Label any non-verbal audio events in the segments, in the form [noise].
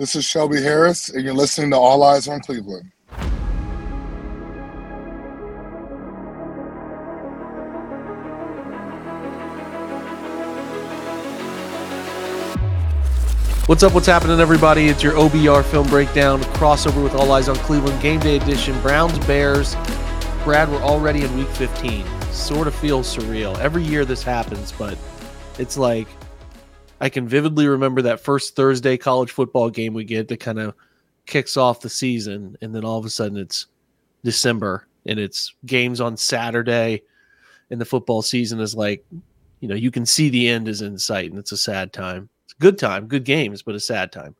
This is Shelby Harris, and you're listening to All Eyes on Cleveland. What's up? What's happening, everybody? It's your OBR film breakdown crossover with All Eyes on Cleveland Game Day Edition. Browns Bears. Brad, we're already in Week 15. Sort of feels surreal. Every year this happens, but it's like I can vividly remember that first Thursday college football game we get that kind of kicks off the season, and then all of a sudden it's December and it's games on Saturday, and the football season is like, you know, you can see the end is in sight, and it's a sad time. It's a good time, good games, but a sad time.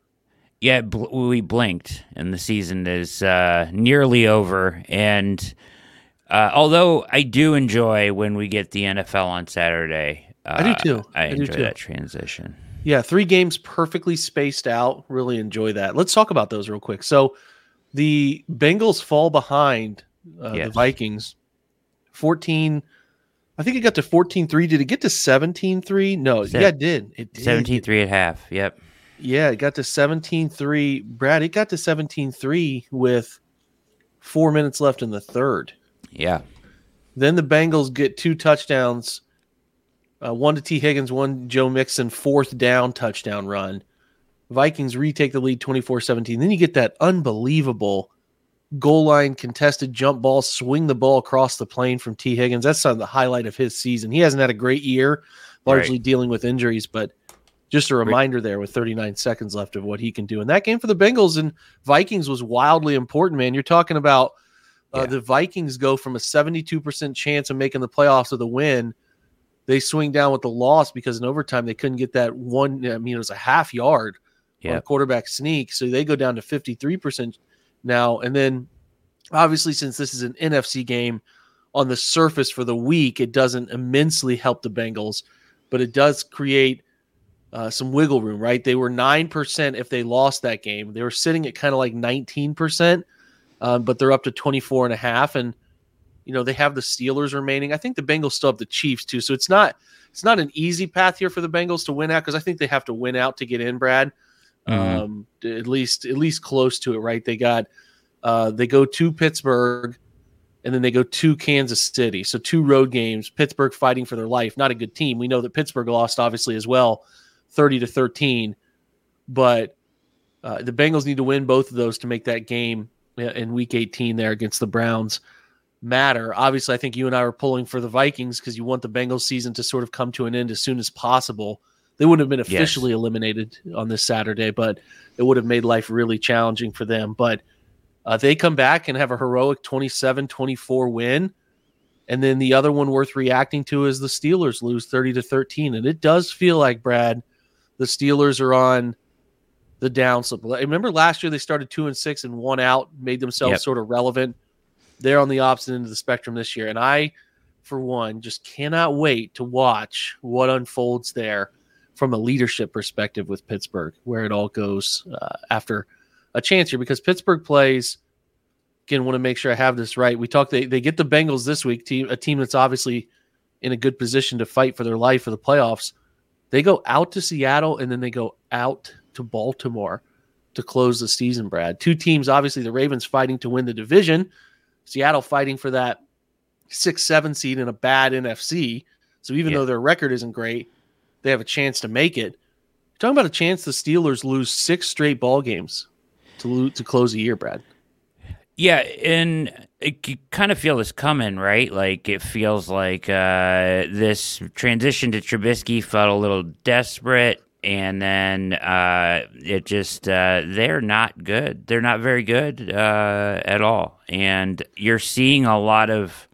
Yeah, we blinked, and the season is uh, nearly over. And uh, although I do enjoy when we get the NFL on Saturday, uh, I do too. I, I do enjoy too. that transition. Yeah, three games perfectly spaced out. Really enjoy that. Let's talk about those real quick. So, the Bengals fall behind uh, the Vikings 14. I think it got to 14 3. Did it get to 17 3? No, Se- yeah, it did. It did. 17 3 at half. Yep. Yeah, it got to 17 3. Brad, it got to 17 3 with four minutes left in the third. Yeah. Then the Bengals get two touchdowns, uh, one to Tee Higgins, one Joe Mixon, fourth down touchdown run. Vikings retake the lead 24 17. Then you get that unbelievable goal line contested jump ball, swing the ball across the plane from Tee Higgins. That's the highlight of his season. He hasn't had a great year, largely Right. dealing with injuries, but just a reminder there with 39 seconds left of what he can do. And that game for the Bengals and Vikings was wildly important, man. You're talking about uh, Yeah. the Vikings go from a 72% chance of making the playoffs with a win. They swing down with the loss because in overtime they couldn't get that one. I mean, it was a half yard on a quarterback sneak. So they go down to 53% now. And then obviously, since this is an NFC game on the surface for the week, it doesn't immensely help the Bengals, but it does create uh, some wiggle room, right? They were 9% if they lost that game. They were sitting at kind of like 19%, um, but they're up to 24 and a half. And, you know, they have the Steelers remaining. I think the Bengals still have the Chiefs too. So it's not, it's not an easy path here for the Bengals to win out because I think they have to win out to get in, Brad. Mhm. Um, at least, at least close to it, right? They got, uh, they go to Pittsburgh and then they go to Kansas City. So two road games, Pittsburgh fighting for their life. Not a good team. We know that Pittsburgh lost obviously as well, 30 to 13, but uh, the Bengals need to win both of those to make that game uh, in week 18 there against the Browns matter. Obviously, I think you and I were pulling for the Vikings because you want the Bengals season to sort of come to an end as soon as possible. They wouldn't have been Yes. officially eliminated on this Saturday, but it would have made life really challenging for them. But uh, they come back and have a heroic 27 24 win. And then the other one worth reacting to is the Steelers lose 30 to 13. And it does feel like, Brad, the Steelers are on the downslope. Remember last year they started two and six and one out, made themselves Yep. sort of relevant. They're on the opposite end of the spectrum this year. And I, for one, just cannot wait to watch what unfolds there from a leadership perspective with Pittsburgh, where it all goes uh, after a chance here because Pittsburgh plays. Again, want to make sure I have this right. We talked. They, they get the Bengals this week, team a team that's obviously in a good position to fight for their life for the playoffs. They go out to Seattle and then they go out to Baltimore to close the season. Brad, two teams. Obviously, the Ravens fighting to win the division. Seattle fighting for that six seven seed in a bad NFC. So even Yeah. though their record isn't great, they have a chance to make it. You're talking about a chance the Steelers lose six straight ball games to lo- to close a year, Brad. Yeah, and it, you kind of feel this coming, right? Like it feels like uh, this transition to Trubisky felt a little desperate, and then uh, it just uh, they're not good. They're not very good uh, at all, and you're seeing a lot of.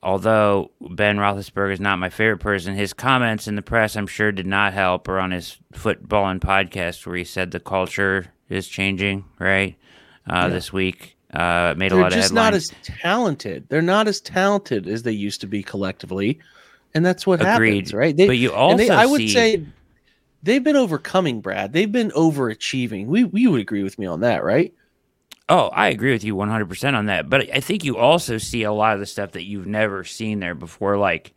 Although Ben Roethlisberger is not my favorite person, his comments in the press, I'm sure, did not help. Or on his Footbahlin podcast, where he said the culture is changing, right? Uh, Yeah. This week, uh, made a They're lot of headlines. They're just not as talented. They're not as talented as they used to be collectively, and that's what Agreed. happens, right? They, but you also they, I would see, say they've been overcoming, Brad. They've been overachieving. We we would agree with me on that, right? Oh, I agree with you 100% on that. But I think you also see a lot of the stuff that you've never seen there before. Like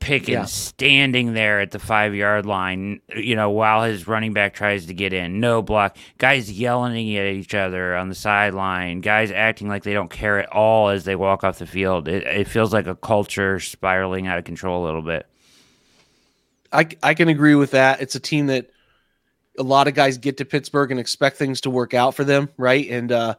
Pickens Yeah. standing there at the five yard line, you know, while his running back tries to get in. No block. Guys yelling at each other on the sideline. Guys acting like they don't care at all as they walk off the field. It, it feels like a culture spiraling out of control a little bit. I I can agree with that. It's a team that a lot of guys get to Pittsburgh and expect things to work out for them, right? And uh,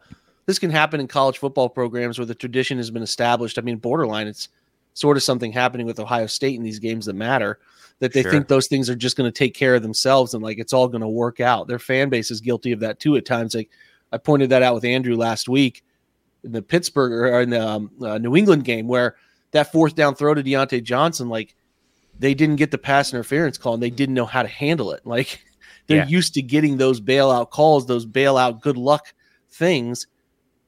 this can happen in college football programs where the tradition has been established. I mean, borderline, it's sort of something happening with Ohio State in these games that matter. That they Sure. think those things are just going to take care of themselves and like it's all going to work out. Their fan base is guilty of that too at times. Like I pointed that out with Andrew last week in the Pittsburgh or in the um, uh, New England game where that fourth down throw to Diontae Johnson, like they didn't get the pass interference call and they didn't know how to handle it. Like [laughs] they're Yeah. used to getting those bailout calls, those bailout good luck things,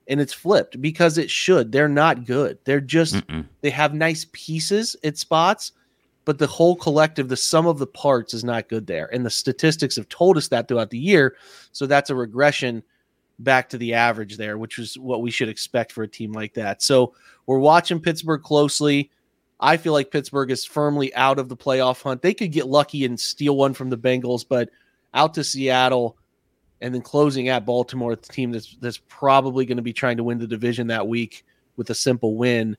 and it's flipped because it should. They're not good. They're just Mm-mm. they have nice pieces at spots, but the whole collective, the sum of the parts is not good there. And the statistics have told us that throughout the year. So that's a regression back to the average there, which is what we should expect for a team like that. So we're watching Pittsburgh closely. I feel like Pittsburgh is firmly out of the playoff hunt. They could get lucky and steal one from the Bengals, but out to Seattle and then closing at Baltimore, the team that's that's probably going to be trying to win the division that week with a simple win.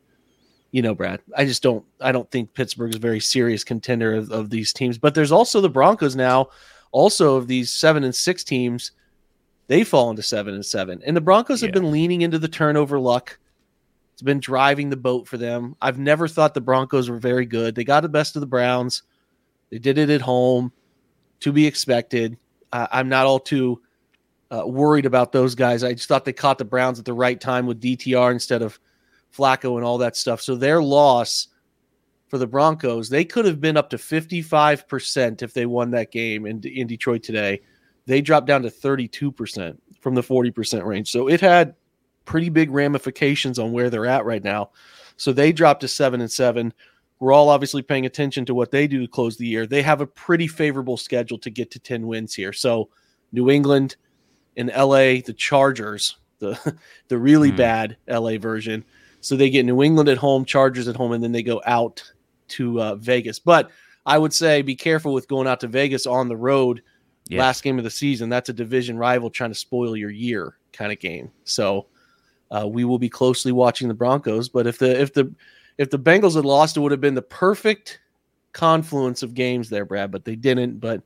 You know, Brad, I just don't I don't think Pittsburgh is a very serious contender of, of these teams. But there's also the Broncos now, also of these seven and six teams, they fall into seven and seven. And the Broncos have been leaning into the turnover luck. It's been driving the boat for them. I've never thought the Broncos were very good. They got the best of the Browns. They did it at home, to be expected. Uh, I'm not all too uh, worried about those guys. I just thought they caught the Browns at the right time with DTR instead of Flacco and all that stuff. So their loss for the Broncos, they could have been up to 55% if they won that game in, in Detroit today. They dropped down to 32% from the 40% range. So it had pretty big ramifications on where they're at right now. So they dropped to 7 and 7. We're all obviously paying attention to what they do to close the year. They have a pretty favorable schedule to get to 10 wins here. So New England and LA, the Chargers, the [laughs] the really Hmm. bad LA version. So they get New England at home, Chargers at home, and then they go out to uh, Vegas. But I would say be careful with going out to Vegas on the road. Yeah. Last game of the season, that's a division rival trying to spoil your year kind of game. So uh, we will be closely watching the Broncos. But if the if the if the Bengals had lost, it would have been the perfect confluence of games there, Brad. But they didn't. But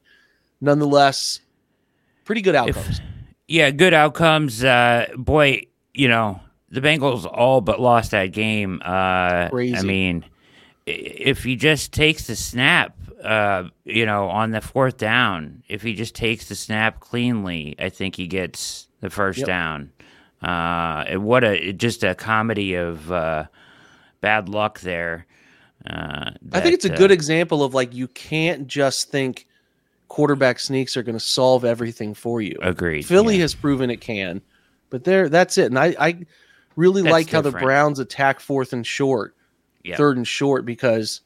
nonetheless, pretty good outcomes. Yeah, good outcomes. Uh, boy, you know the Bengals all but lost that game. Uh, Crazy. I mean, if he just takes the snap, uh, you know, on the fourth down, if he just takes the snap cleanly, I think he gets the first Yep. down. Uh, what a just a comedy of uh, bad luck there. Uh, I think it's a uh, good example of like you can't just think quarterback sneaks are going to solve everything for you. agreed. Philly yeah. has proven it can, but there that's it. And I, I really That's like how the. Browns attack fourth and short, Yeah. third and short because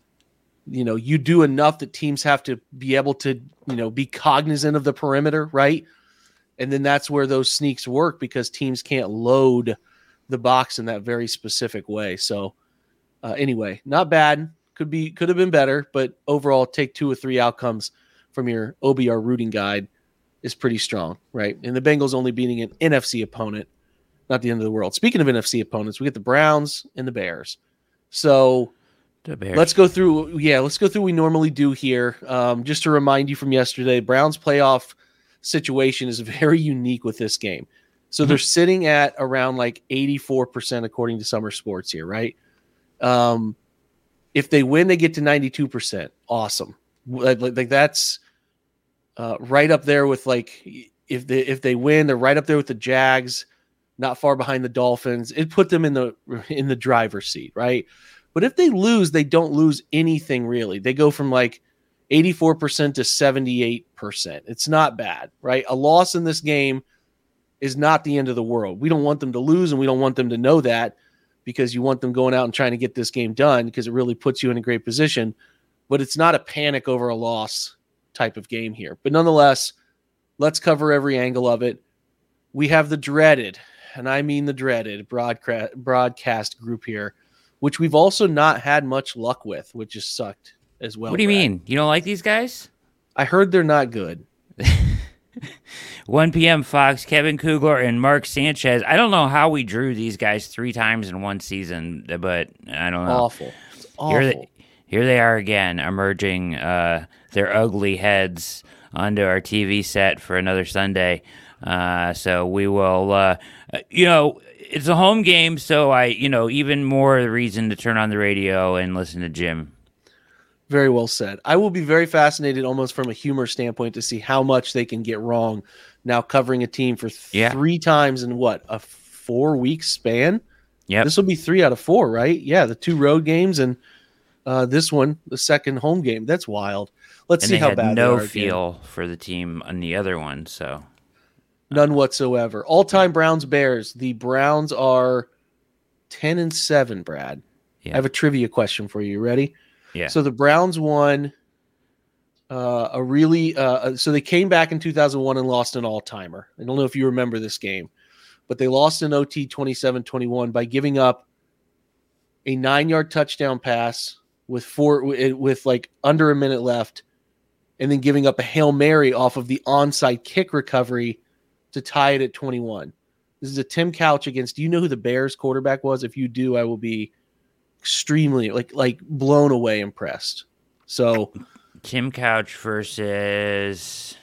you know you do enough that teams have to be able to you know be cognizant of the perimeter, right? And then that's where those sneaks work because teams can't load the box in that very specific way. So uh, anyway, not bad. Could be could have been better, but overall, take two or three outcomes from your OBR rooting guide is pretty strong, right? And the Bengals only beating an NFC opponent, not the end of the world. Speaking of NFC opponents, we get the Browns and the Bears. So The Bears. let's go through. Yeah, let's go through. what We normally do here. Um, just to remind you from yesterday, Browns playoff situation is [laughs] very unique with this game. So they're sitting at around like 84% according to Sumer Sports here, right? Um, if they win, they get to 92%. Awesome. Like, like- like that's uh, right up there with like if they if they win, they're right up there with the Jags, not far behind the Dolphins. It put them in the in the driver's seat, right? But if they lose, they don't lose anything really. They go from like 84% to 78%. It's not bad, right? A loss in this game is not the end of the world. We don't want them to lose and we don't want them to know that because you want them going out and trying to get this game done because it really puts you in a great position. But it's not a panic over a loss type of game here. But nonetheless, let's cover every angle of it. We have the dreaded, and I mean the dreaded broadcast group here, which we've also not had much luck with, which has sucked as well. what do you Brad. mean? You don't like these guys? I heard they're not good. [laughs] 1 p.m. Fox, Kevin Kugler and Mark Sanchez. I don't know how we drew these guys three times in one season, but I don't know. Awful. It's Here awful. they, here they are again, emerging uh, their ugly heads onto our TV set for another Sunday. Uh, so we will, uh, you know, it's a home game, so I, you know, even more reason to turn on the radio and listen to Jim. Very well said. I will be very fascinated, almost from a humor standpoint, to see how much they can get wrong now covering a team for th- Yeah. three times in what a four week span. Yeah, This will be three out of four, right? Yeah, the two road games and uh, this one, the second home game. That's wild. Let's and see how bad no they are again. feel for the team on the other one. So None whatsoever. All time Browns Bears. The Browns are ten and seven. Brad, Yeah. I have a trivia question for. You Ready? Yeah, So the Browns won uh, a really uh, so they came back in 2001 and lost an all-timer. I don't know if you remember this game, but they lost in OT 27-21 by giving up a 9-yard touchdown pass with four with like under a minute left and then giving up a Hail Mary off of the onside kick recovery to tie it at 21. This is a Tim Couch against do you know who the Bears quarterback was? If you do, I will be extremely like like blown away impressed. So Tim Couch versus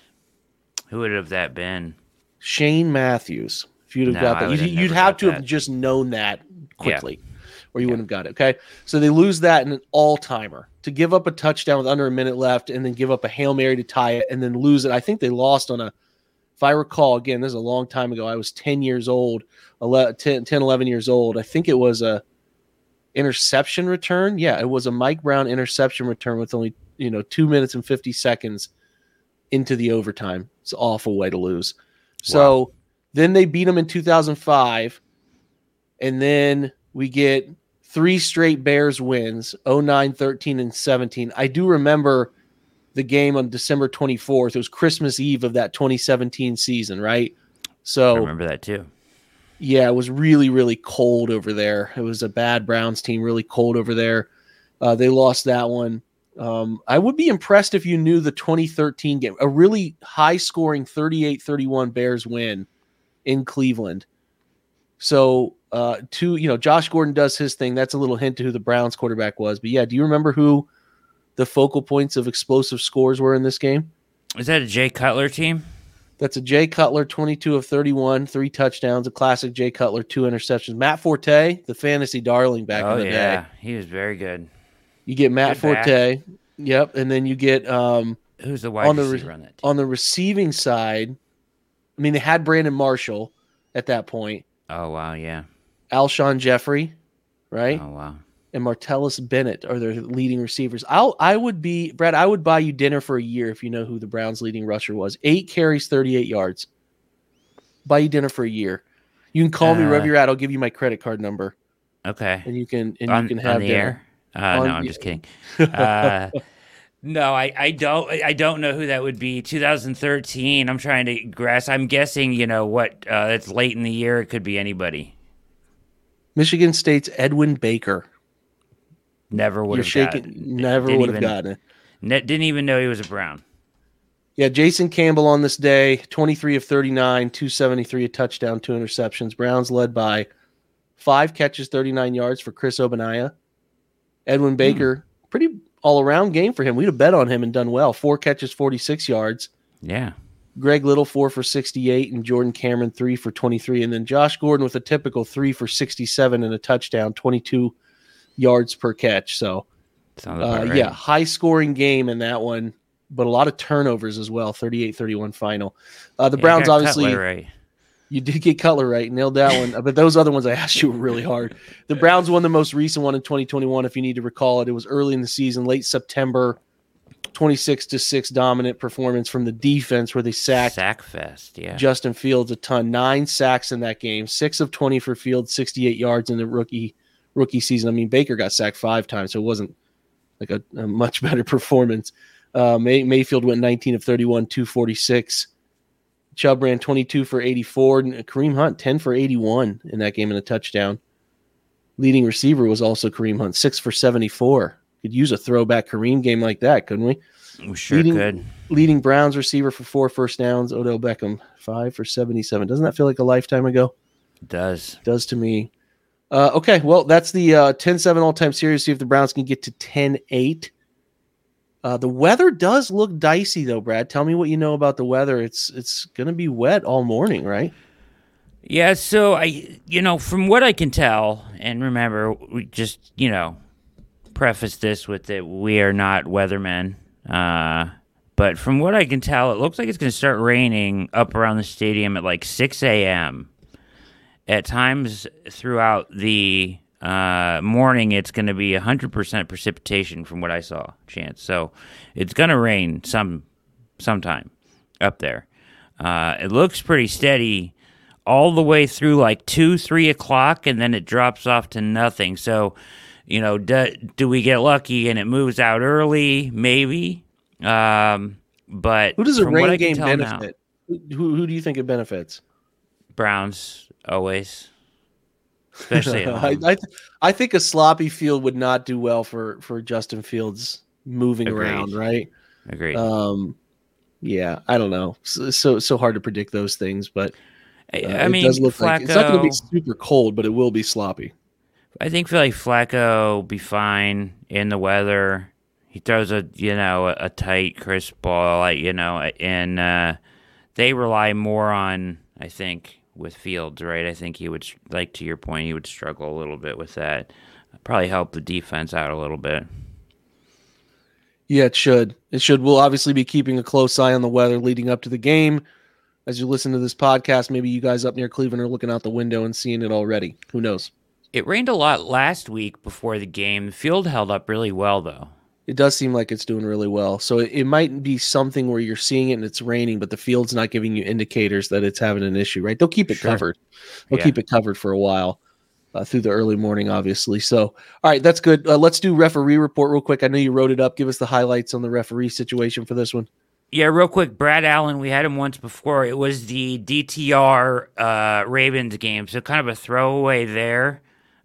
who would have that been? Shane Matthews, if you'd have No, got that, you'd, have you'd have to have just known that quickly, or you Yeah. wouldn't have got it. Okay, so they lose that in an all timer to give up a touchdown with under a minute left, and then give up a hail mary to tie it, and then lose it. I think they lost on a. If I recall, again, this is a long time ago. I was 10 years old, 11, 10, 10 11 years old. I think it was a interception return. Yeah, it was a Mike Brown interception return with only, you know, two minutes and 50 seconds into the overtime. It's an awful way to lose. So then they beat them in 2005. And then we get three straight Bears wins 09, 13, and 17. I do remember the game on December 24th. It was Christmas Eve of that 2017 season, right? So I remember that too. Yeah, it was really, really cold over there. It was a bad Browns team, really cold over there. Uh, they lost that one. Um, I would be impressed if you knew the 2013 game, a really high scoring 38 31 Bears win in Cleveland. So, uh, you know, Josh Gordon does his thing. That's a little hint to who the Browns quarterback was. But yeah, do you remember who the focal points of explosive scores were in this game? Is that a Jay Cutler team? That's a Jay Cutler, 22 of 31, three touchdowns, a classic Jay Cutler, two interceptions. Matt Forte, the fantasy darling back oh in the yeah, day. he was very good. You get Matt Good back. Forte. Yep. And then you get um, Who's the wide On the re- on on the receiving side, I mean, they had Brandon Marshall at that point, Oh wow, yeah. Alshon Jeffery, right? Oh wow. And Martellus Bennett are their leading receivers. I'll I would be Brad, I would buy you dinner for a year if you know who the Browns leading rusher was. Eight carries, 38 yards. Buy you dinner for a year. You can call me Uh, wherever you're at. I'll give you my credit card number. Okay. and you can and on, you can on have the dinner. air. Uh, no, I'm just kidding. [laughs] Uh, no, I, I don't I don't know who that would be. 2013. I'm trying to grasp. I'm guessing you know what. Uh, it's late in the year. It could be anybody. Michigan State's Edwin Baker. Never would You're have shaking. gotten. Never would have gotten it. Ne- didn't even know he was a Brown. Yeah, Jason Campbell on this day, 23 of 39, 273, a touchdown, two interceptions. Browns led by five catches, 39 yards for Chris Ogbonnaya. Edwin hmm. Baker, pretty all around game for him. We'd have bet on him and done well. Four catches, 46 yards. Yeah. Greg Little, four for 68, and Jordan Cameron, three for 23. And then Josh Gordon with a typical three for 67 and a touchdown, 22 yards per catch. So, uh, right. yeah, high scoring game in that one, but a lot of turnovers as well 38 31 final. Uh, the Yeah, Browns, obviously, right. you did get Cutler right, nailed that one. But those other ones I asked you were really hard. The Browns won the most recent one in 2021, if you need to recall it. It was early in the season, late September, 26 to 6 dominant performance from the defense where they sacked Sack fest. Yeah. Justin Fields a ton. Nine sacks in that game, six of 20 for Fields, 68 yards in the rookie rookie season. I mean, Baker got sacked five times, so it wasn't like a, a much [laughs] better performance. Uh, May, Mayfield went 19 of 31, 246. Chubb ran 22 for 84. And Kareem Hunt 10 for 81 in that game and a touchdown. Leading receiver was also Kareem Hunt, six for 74. Could use a throwback Kareem game like that, couldn't we? We sure Leading- could. Leading Browns receiver for four first downs, Odell Beckham, five for 77. Doesn't that feel like a lifetime ago? It does. does to me. Uh, okay, well, that's the uh, 10-7 all-time series. See if the Browns can get to 10-8. Uh, the weather does look dicey, though, Brad. Tell me what you know about the weather. It's it's going to be wet all morning, right? Yeah, so I, you know, from what I can tell, and remember, we just, you know, preface this with that we are not weathermen. Uh, but from what I can tell, it looks like it's going to start raining up around the stadium at like 6 a.m. At times throughout the uh, morning, it's going to be 100% precipitation from what I saw, chance. So it's going to rain some sometime up there. Uh, it looks pretty steady all the way through like two, three o'clock, and then it drops off to nothing. So, you know, do, do we get lucky and it moves out early? Maybe. Um, but Who does a from what I rain game tell now- benefit? Who, who do you think it benefits? Browns always, especially [laughs] I. I, th- I think a sloppy field would not do well for for Justin Fields moving Agreed. around, right? Agreed. Um, yeah, I don't know. So, so so hard to predict those things, but I, uh, I it mean, does look Flacco. like it's not going to be super cold, but it will be sloppy. I think like Flacco will be fine in the weather. He throws a you know a, a tight, crisp ball, like you know, and uh, they rely more on I think with Fields, right? I think he would like to your point, he would struggle a little bit with that. Probably help the defense out a little bit. Yeah, it should. It should. We'll obviously be keeping a close eye on the weather leading up to the game. As you listen to this podcast, maybe you guys up near Cleveland are looking out the window and seeing it already. Who knows? It rained a lot last week before the game. The field held up really well though. It does seem like it's doing really well. So it, it might be something where you're seeing it and it's raining, but the field's not giving you indicators that it's having an issue, right? They'll keep it Sure. covered. They'll Yeah. keep it covered for a while uh, through the early morning, obviously. So, all right, that's good. Uh, let's do referee report real quick. I know you wrote it up. Give us the highlights on the referee situation for this one. Yeah, real quick, Brad Allen, we had him once before. It was the DTR uh, Ravens game, so kind of a throwaway there.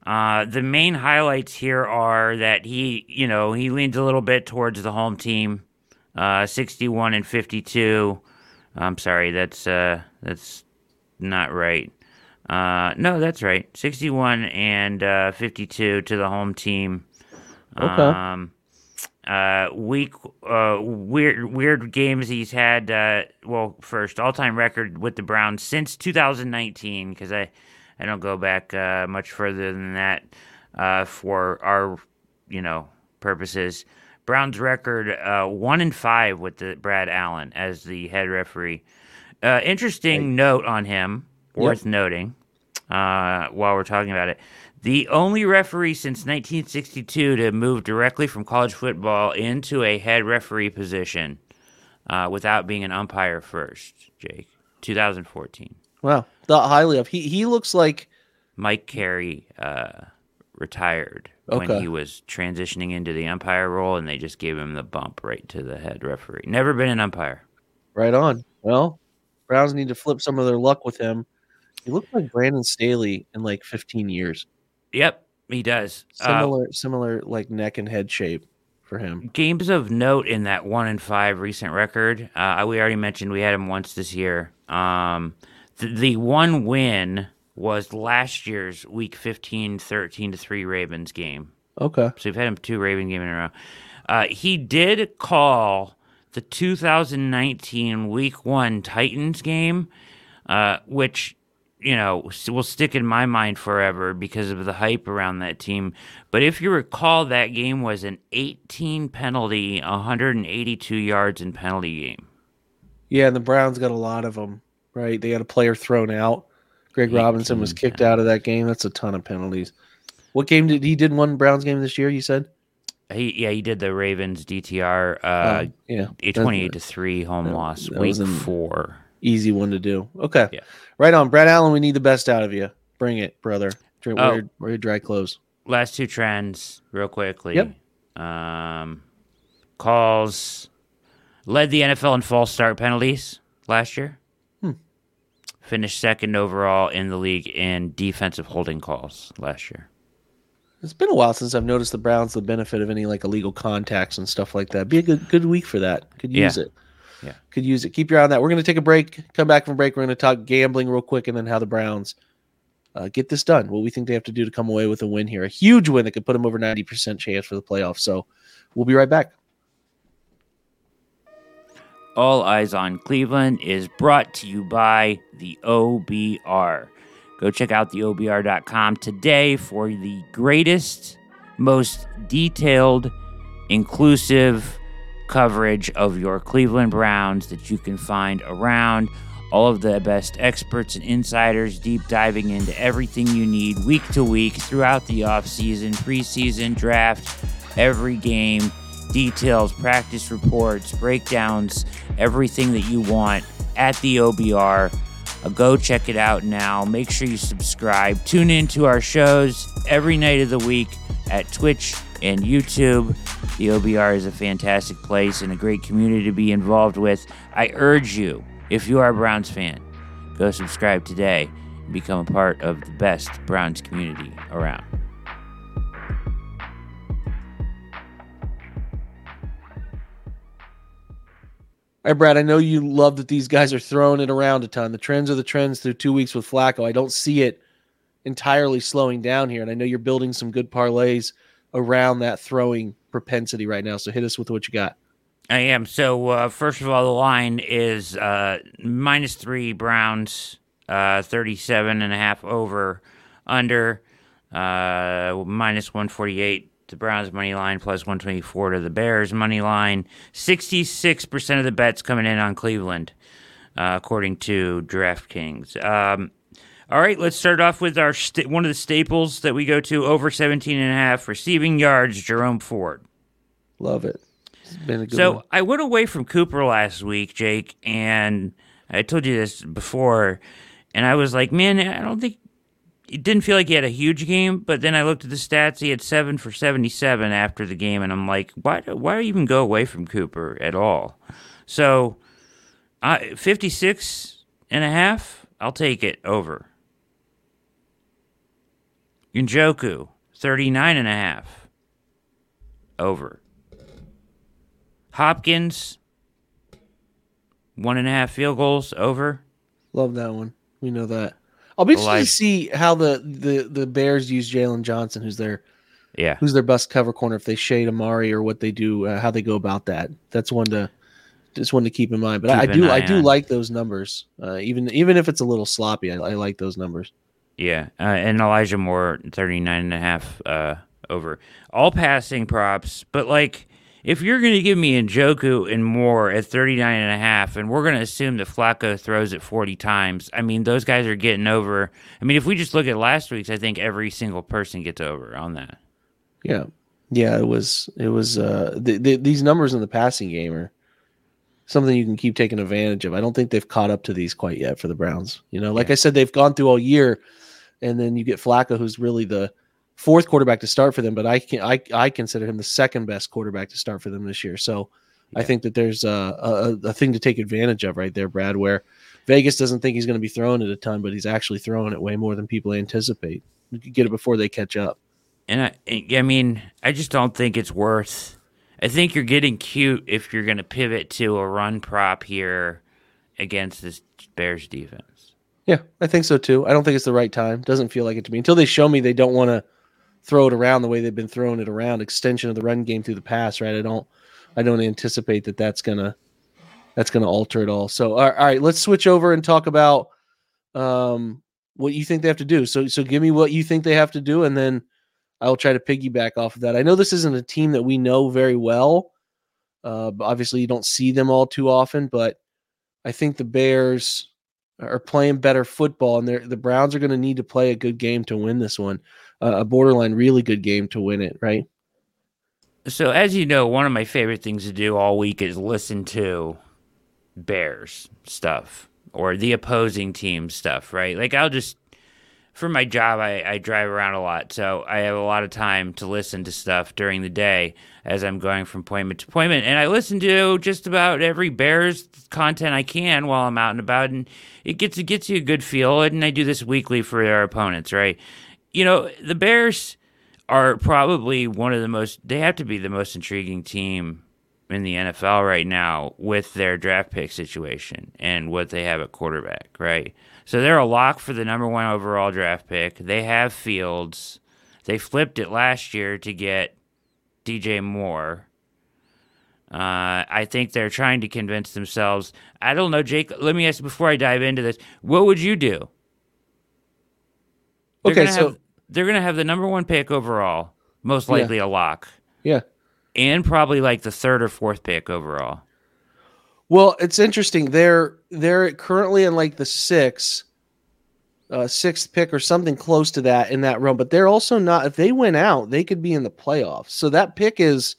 Uh, the main highlights here are that he, you know, he leans a little bit towards the home team, uh, 61 and 52. I'm sorry, that's uh, that's not right. Uh, no, that's right, 61 and uh, 52 to the home team. Okay. Um, uh, week uh, weird weird games he's had. Uh, well, first all time record with the Browns since 2019 because I I don't go back uh, much further than that uh, for our you know purposes. Browns record uh, one and five with the Brad Allen as the head referee. Uh, interesting note on him, worth noting uh, while we're talking about it. The only referee since 1962 to move directly from college football into a head referee position uh, without being an umpire first, Jake. 2014. Wow, thought highly of. He he looks like Mike Carey uh, retired when he was transitioning into the umpire role, and they just gave him the bump right to the head referee. Never been an umpire. right on. Well, Browns need to flip some of their luck with him. He looks like Brandon Staley in like 15 years. Yep, he does. Uh, Similar, similar like neck and head shape for him. games of note in that one and five recent record. Uh, we already mentioned we had him once this year. Um, the, the one win was last year's week 15, 13 to 3 Ravens game. Okay. So we've had him two Raven game in a row. Uh, he did call the 2019 Week One Titans game, uh, which you know will stick in my mind forever because of the hype around that team. But if you recall, that game was an 18 penalty, 182 yards in penalty game. Yeah, and the Browns got a lot of them. Right, they had a player thrown out. Greg Robinson was 18 kicked out of that game. That's a ton of penalties. What game did he did one Browns game this year? You said. He yeah he did the Ravens DTR uh, Um, yeah, a 28 to three home that- loss that week four. easy one to do. Okay. Yeah. Right on, Brad Allen. We need the best out of you. Bring it, brother. Dr- Oh. Wear, wear your dry clothes. last two trends real quickly. Yep. Um, calls led the NFL in false start penalties last year. Finished second overall in the league in defensive holding calls last year. It's been a while since I've noticed the Browns the benefit of any like illegal contacts and stuff like that. Be a good good week for that. Could use Yeah. it. Yeah. Could use it. Keep your eye on that. We're going to take a break. Come back from break. We're going to talk gambling real quick and then how the Browns uh, get this done. What we think they have to do to come away with a win here. A huge win that could put them over 90% chance for the playoffs. So we'll be right back. All Eyes on Cleveland is brought to you by the OBR. Go check out the OBR.com today for the greatest, most detailed, inclusive coverage of your Cleveland Browns that you can find around. All of the best experts and insiders deep diving into everything you need week to week throughout the offseason, preseason, draft, every game, details, practice reports, breakdowns, everything that you want at the OBR. Uh, go check it out now. Make sure you subscribe. Tune in to our shows every night of the week at Twitch and YouTube. The OBR is a fantastic place and a great community to be involved with. I urge you, if you are a Browns fan, go subscribe today and become a part of the best Browns community around. Right, Brad, I know you love that these guys are throwing it around a ton. The trends are the trends through two weeks with Flacco. I don't see it entirely slowing down here. And I know you're building some good parlays around that throwing propensity right now. So hit us with what you got. I am. So, uh, first of all, the line is uh, minus three Browns, uh, 37 and a half over, under, uh, minus 148 the Browns money line, plus 124 to the Bears money line. 66% of the bets coming in on Cleveland, uh, according to DraftKings. Um, all right, let's start off with our st- one of the staples that we go to over 17 and a half receiving yards, Jerome Ford. Love it. It's been a good So one. I went away from Cooper last week, Jake, and I told you this before, and I was like, man, I don't think it didn't feel like he had a huge game, but then I looked at the stats. He had seven for seventy-seven after the game, and I'm like, why? Why even go away from Cooper at all? So, uh, 56 and a half, I'll take it over. Njoku, 39 and a half, over. Hopkins, one and a half field goals over. Love that one. We know that. I'll be interested Elijah- to see how the, the, the Bears use Jaylon Johnson, who's their Yeah. who's their best cover corner, if they shade Amari or what they do, uh, how they go about that. That's one to just one to keep in mind. But I, I do I do on. like those numbers, uh, even even if it's a little sloppy. I, I like those numbers. Yeah. Uh, and Elijah Moore, 39 and a half uh, over. All passing props, but like if you're going to give me Njoku and Moore at 39 and a half and we're going to assume that Flacco throws it 40 times, I mean those guys are getting over. I mean if we just look at last week's, I think every single person gets over on that. Yeah, yeah. It was it was uh, the, the, these numbers in the passing game are something you can keep taking advantage of. I don't think they've caught up to these quite yet for the Browns. You know, like Yeah. I said, they've gone through all year, and then you get Flacco, who's really the fourth quarterback to start for them. But I can I I consider him the second best quarterback to start for them this year. So I think that there's a, a a thing to take advantage of right there, Brad. Where Vegas doesn't think he's going to be throwing it a ton, but he's actually throwing it way more than people anticipate. You could get it before they catch up. And I, I mean, I just don't think it's worth. I think you're getting cute if you're going to pivot to a run prop here against this Bears defense. Yeah, I think so too. I don't think it's the right time. Doesn't feel like it to me until they show me they don't want to throw it around the way they've been throwing it around. Extension of the run game through the pass, right? I don't, I don't anticipate that that's gonna, that's gonna alter it all. So, all right, let's switch over and talk about um, what you think they have to do. So, so give me what you think they have to do, and then I'll try to piggyback off of that. I know this isn't a team that we know very well. Uh, obviously, you don't see them all too often, but I think the Bears are playing better football, and the Browns are going to need to play a good game to win this one, uh, a borderline really good game to win it, right? So, as you know, one of my favorite things to do all week is listen to Bears stuff or the opposing team stuff, right? Like, I'll just, for my job, I, I drive around a lot. So, I have a lot of time to listen to stuff during the day as I'm going from appointment to appointment. And I listen to just about every Bears content I can while I'm out and about. And it gets, it gets you a good feel. And I do this weekly for our opponents, right? You know, the Bears are probably one of the most. They have to be the most intriguing team in the NFL right now with their draft pick situation and what they have at quarterback. Right, so they're a lock for the number one overall draft pick. They have Fields. They flipped it last year to get DJ Moore. Uh, I think they're trying to convince themselves. I don't know, Jake. Let me ask before I dive into this. What would you do? They're Okay, gonna so have, they're going to have the number one pick overall, most likely a lock, yeah. And probably like the third or fourth pick overall. Well, it's interesting. They're they're currently in like the six, uh, sixth pick or something close to that in that realm. But they're also not. If they win out, they could be in the playoffs. So that pick is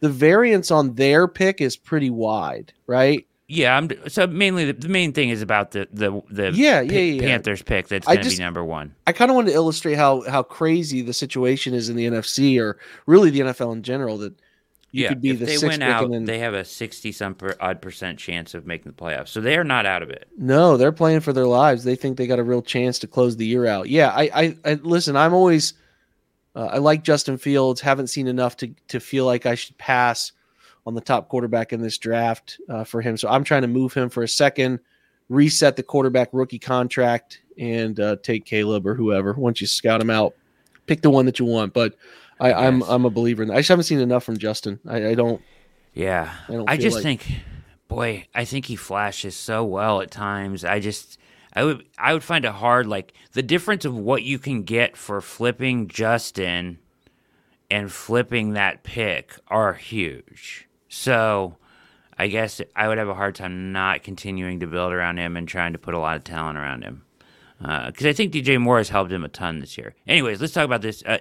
the variance on their pick is pretty wide, right? Yeah, I'm so mainly the, the main thing is about the the the Yeah, Pa- yeah, yeah. Panthers pick that's going to be number one. I kind of wanted to illustrate how how crazy the situation is in the NFC or really the NFL in general. That you yeah, could be if the they win out, then they have a sixty some per, odd percent chance of making the playoffs. So they are not out of it. No, they're playing for their lives. They think they got a real chance to close the year out. Yeah, I, I, I listen. I'm always, uh, I like Justin Fields. Haven't seen enough to to feel like I should pass on the top quarterback in this draft uh, for him. So I'm trying to move him for a second, reset the quarterback rookie contract, and uh, take Caleb or whoever. Once you scout him out, pick the one that you want. But I, I'm I'm a believer in that. I just haven't seen enough from Justin. I, I don't. Yeah, I don't I just like- think, boy, I think he flashes so well at times. I just, I would, I would find it hard. Like the difference of what you can get for flipping Justin and flipping that pick are huge. So, I guess I would have a hard time not continuing to build around him and trying to put a lot of talent around him. Because I think DJ Moore has helped him a ton this year. Anyways, let's talk about this. Uh,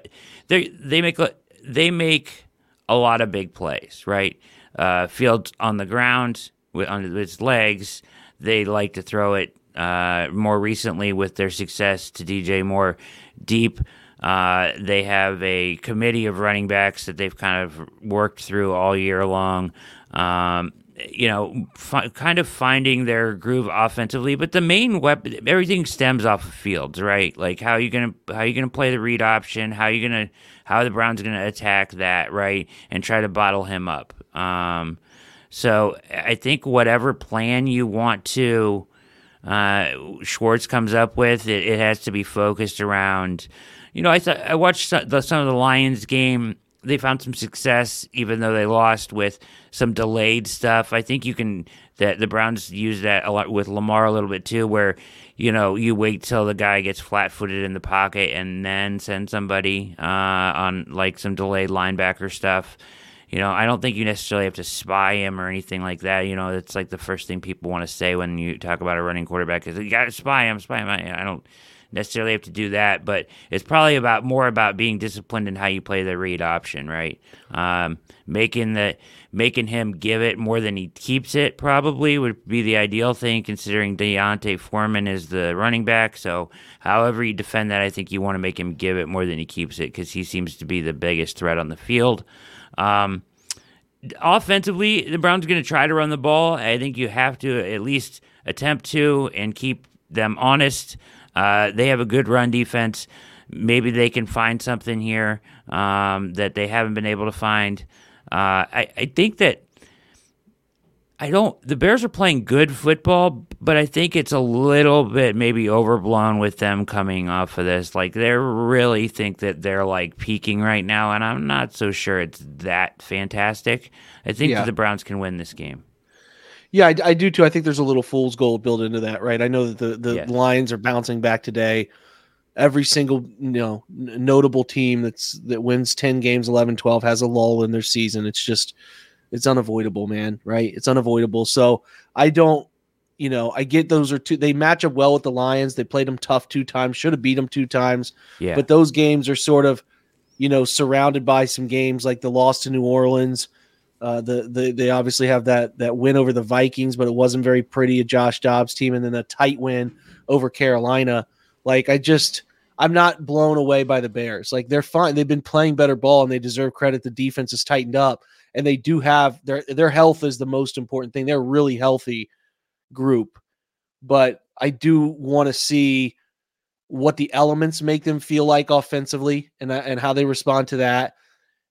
they they make they make a lot of big plays, right? Uh, Fields on the ground with on his legs. They like to throw it uh, more recently with their success to DJ Moore deep. Uh, they have a committee of running backs that they've kind of worked through all year long. Um, you know, fi- kind of finding their groove offensively, but the main weapon, everything stems off of Fields, right? Like how are you gonna how you gonna play the read option, how you gonna how the Browns gonna attack that, right, and try to bottle him up. Um, so I think whatever plan you want to uh, Schwartz comes up with, it, it has to be focused around. You know, I thought I watched some of the Lions game. They found some success, even though they lost with some delayed stuff. I think you can that the Browns use that a lot with Lamar a little bit too, where you know you wait till the guy gets flat-footed in the pocket and then send somebody uh, on like some delayed linebacker stuff. You know, I don't think you necessarily have to spy him or anything like that. You know, it's like the first thing people want to say when you talk about a running quarterback is you got to spy him, spy him. I I don't necessarily have to do that, but it's probably about more about being disciplined in how you play the read option, right? Um, making the making him give it more than he keeps it probably would be the ideal thing, considering D'Onta Foreman is the running back. So, however you defend that, I think you want to make him give it more than he keeps it because he seems to be the biggest threat on the field. Um, offensively, the Browns are going to try to run the ball. I think you have to at least attempt to and keep them honest. Uh, they have a good run defense. Maybe they can find something here um, that they haven't been able to find. Uh, I, I think that I don't. The Bears are playing good football, but I think it's a little bit maybe overblown with them coming off of this. Like they really think that they're like peaking right now, and I'm not so sure it's that fantastic. I think Yeah. that the Browns can win this game. Yeah, I, I do too. I think there's a little fool's gold built into that, right? I know that the the Yes. Lions are bouncing back today. Every single you know notable team that's that wins 10 games, 11, 12 has a lull in their season. It's just it's unavoidable, man, right? It's unavoidable. So I don't, you know, I get those are two. They match up well with the Lions. They played them tough two times. Should have beat them two times. Yeah, But those games are sort of, you know, surrounded by some games like the loss to New Orleans. Uh, the, the they obviously have that that win over the Vikings, but it wasn't very pretty. A Josh Dobbs team, and then a tight win over Carolina. Like I just, I'm not blown away by the Bears. Like they're fine. They've been playing better ball, and they deserve credit. The defense is tightened up, and they do have their their health is the most important thing. They're a really healthy group, but I do want to see what the elements make them feel like offensively and and how they respond to that.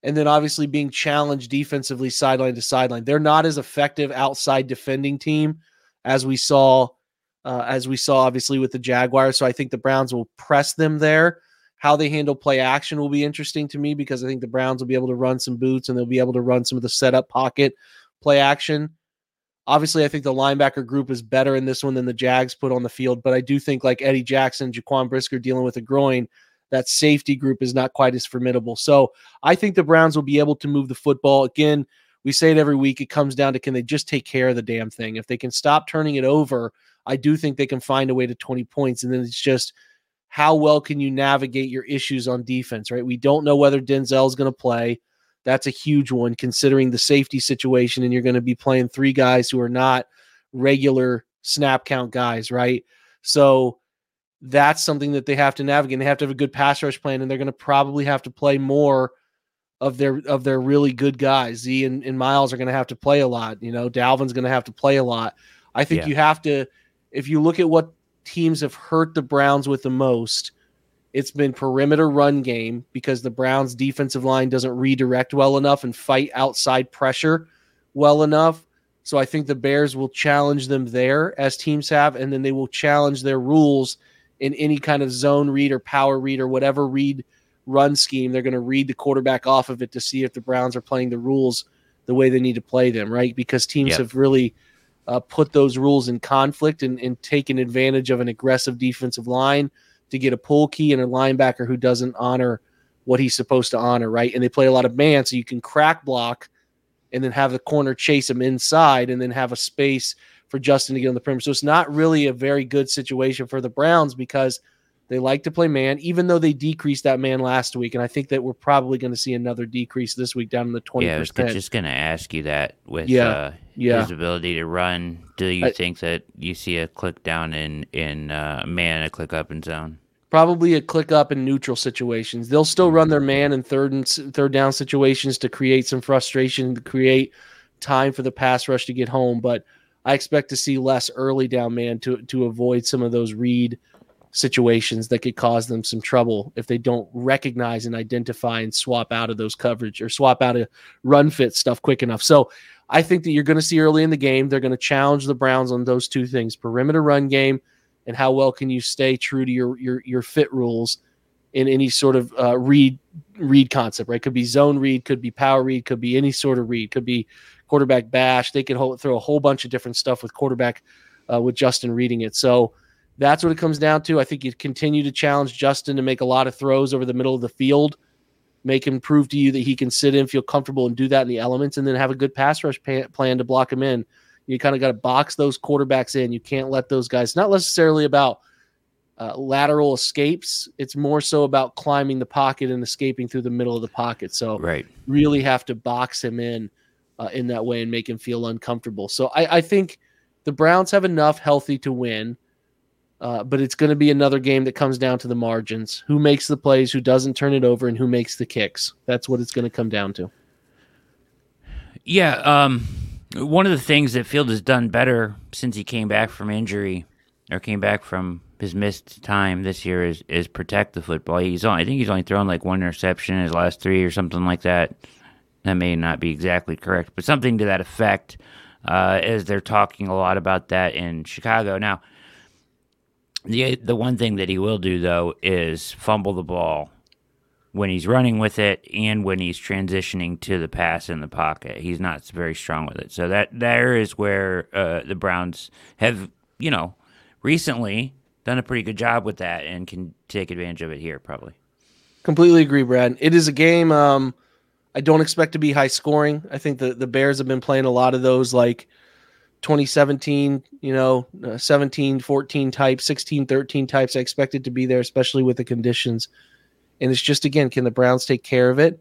And then obviously being challenged defensively sideline to sideline. They're not as effective outside defending team as we saw uh, as we saw obviously with the Jaguars. So I think the Browns will press them there. How they handle play action will be interesting to me because I think the Browns will be able to run some boots and they'll be able to run some of the setup pocket play action. Obviously, I think the linebacker group is better in this one than the Jags put on the field, but I do think like Eddie Jackson, Jaquan Brisker dealing with a groin, that safety group is not quite as formidable. So I think the Browns will be able to move the football. Again, we say it every week. It comes down to can they just take care of the damn thing? If they can stop turning it over, I do think they can find a way to 20 points. And then it's just how well can you navigate your issues on defense, right? We don't know whether Denzel is going to play. That's a huge one considering the safety situation. And you're going to be playing three guys who are not regular snap count guys, right? So that's something that they have to navigate. They have to have a good pass rush plan, and they're going to probably have to play more of their of their really good guys. Z and, and Myles are going to have to play a lot. You know, Dalvin's going to have to play a lot. I think Yeah. you have to, if you look at what teams have hurt the Browns with the most, it's been perimeter run game because the Browns defensive line doesn't redirect well enough and fight outside pressure well enough. So I think the Bears will challenge them there as teams have, and then they will challenge their rules in any kind of zone read or power read or whatever read run scheme. They're going to read the quarterback off of it to see if the Browns are playing the rules the way they need to play them, right? Because teams Yep. have really uh, put those rules in conflict and, and taken advantage of an aggressive defensive line to get a pull key and a linebacker who doesn't honor what he's supposed to honor, right? And they play a lot of man, so you can crack block and then have the corner chase him inside and then have a space for Justin to get on the perimeter. So it's not really a very good situation for the Browns because they like to play man, even though they decreased that man last week. And I think that we're probably going to see another decrease this week down in the 20%. Yeah, I was just going to ask you that with Yeah, uh, yeah. his ability to run. Do you I- think that you see a click down in in uh, man, a click up in zone? probably a click up in neutral situations. They'll still run their man in third and third down situations to create some frustration, to create time for the pass rush to get home. But I expect to see less early down man to to avoid some of those read situations that could cause them some trouble if they don't recognize and identify and swap out of those coverage or swap out of run fit stuff quick enough. So I think that you're going to see early in the game they're going to challenge the Browns on those two things: perimeter run game and how well can you stay true to your your your fit rules in any sort of uh, read read concept, right? Could be zone read, could be power read, could be any sort of read, could be quarterback bash. They could hold, throw a whole bunch of different stuff with quarterback uh, with Justin reading it. So that's what it comes down to. I think you continue to challenge Justin to make a lot of throws over the middle of the field, make him prove to you that he can sit in, feel comfortable, and do that in the elements, and then have a good pass rush pa- plan to block him in. You kind of got to box those quarterbacks in. You can't let those guys. Not necessarily about uh, lateral escapes. It's more so about climbing the pocket and escaping through the middle of the pocket. So Right. really have to box him in uh, in that way and make him feel uncomfortable. So I, I think the Browns have enough healthy to win, uh, but it's going to be another game that comes down to the margins: who makes the plays, who doesn't turn it over, and who makes the kicks. That's what it's going to come down to. Yeah. Um, one of the things that Fields has done better since he came back from injury or came back from his missed time this year is is protect the football. He's on. I think he's only thrown like one interception in his last three or something like that. That may not be exactly correct, but something to that effect. Uh, as they're talking a lot about that in Chicago now. The the one thing that he will do though is fumble the ball when he's running with it and when he's transitioning to the pass in the pocket. He's not very strong with it. So that there is where uh, the Browns have, you know, recently done a pretty good job with that and can take advantage of it here probably. Completely agree, Brad. It is a game. Um, I don't expect to be high scoring. I think the the Bears have been playing a lot of those like 2017, you know, uh, 17, 14 types, 16, 13 types. I expect it to be there, especially with the conditions. And it's just again, can the Browns take care of it?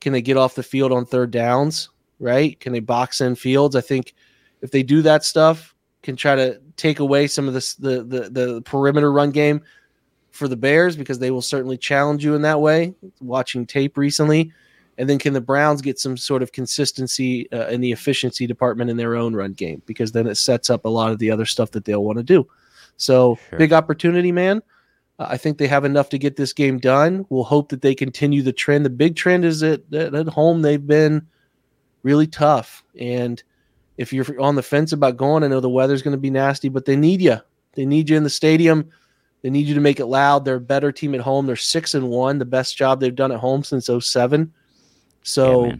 Can they get off the field on third downs? Right? Can they box in Fields? I think if they do that stuff, can try to take away some of this the the the perimeter run game for the Bears because they will certainly challenge you in that way. Watching tape recently, and then can the Browns get some sort of consistency uh, in the efficiency department in their own run game because then it sets up a lot of the other stuff that they'll want to do. So Sure. big opportunity, man. Uh, I think they have enough to get this game done. We'll hope that they continue the trend. The big trend is that, that at home they've been really tough. And if you're on the fence about going, I know the weather's going to be nasty, but they need you. They need you in the stadium. They need you to make it loud. They're a better team at home. They're six and one, the best job they've done at home since 07. So Yeah,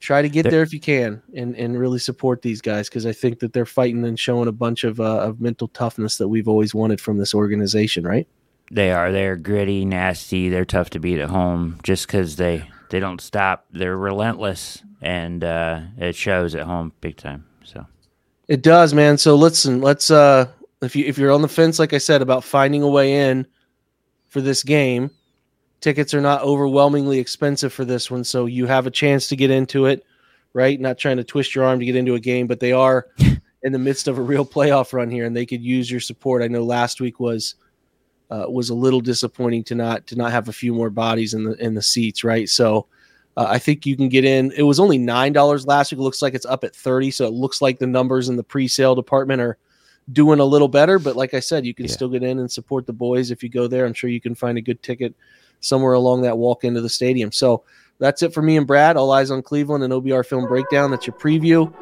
try to get They're- there if you can and, and really support these guys because I think that they're fighting and showing a bunch of, uh, of mental toughness that we've always wanted from this organization, right? They are. They're gritty, nasty. They're tough to beat at home just because they, they don't stop. They're relentless, and uh, it shows at home big time. So It does, man. So listen, let's uh if you if you're on the fence, like I said, about finding a way in for this game, tickets are not overwhelmingly expensive for this one, so you have a chance to get into it, right? Not trying to twist your arm to get into a game, but they are [laughs] in the midst of a real playoff run here, and they could use your support. I know last week was uh, was a little disappointing to not to not have a few more bodies in the in the seats, right? So uh, I think you can get in. It was only nine dollars last week. It looks like it's up at thirty, so it looks like the numbers in the pre-sale department are doing a little better. But like I said, you can Yeah. still get in and support the boys if you go there. I'm sure you can find a good ticket somewhere along that walk into the stadium. So that's it for me and Brad. All eyes on Cleveland and OBR film breakdown. That's your preview.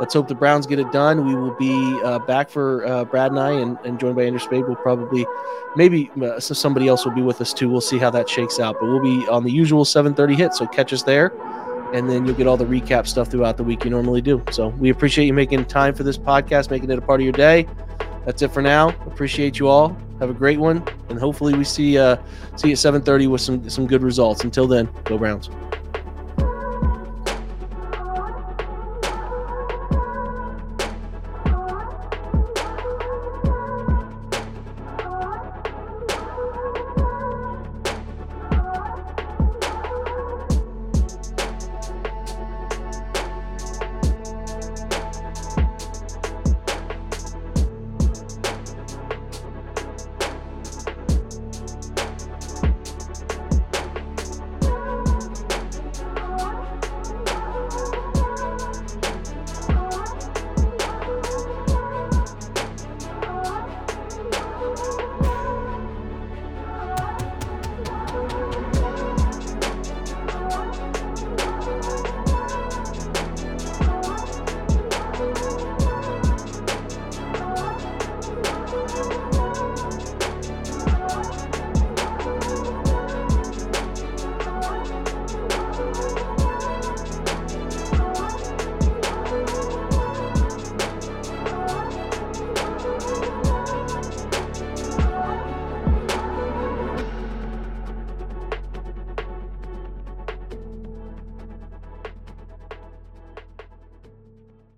Let's hope the Browns get it done. We will be uh, back for uh, Brad and I, and, and joined by Andrew Spade. We'll probably, maybe uh, somebody else will be with us too. We'll see how that shakes out. But we'll be on the usual 7:30 hit. So catch us there, and then you'll get all the recap stuff throughout the week you normally do. So we appreciate you making time for this podcast, making it a part of your day. That's it for now. Appreciate you all. Have a great one, and hopefully we see uh, see you at 7:30 with some some good results. Until then, go Browns.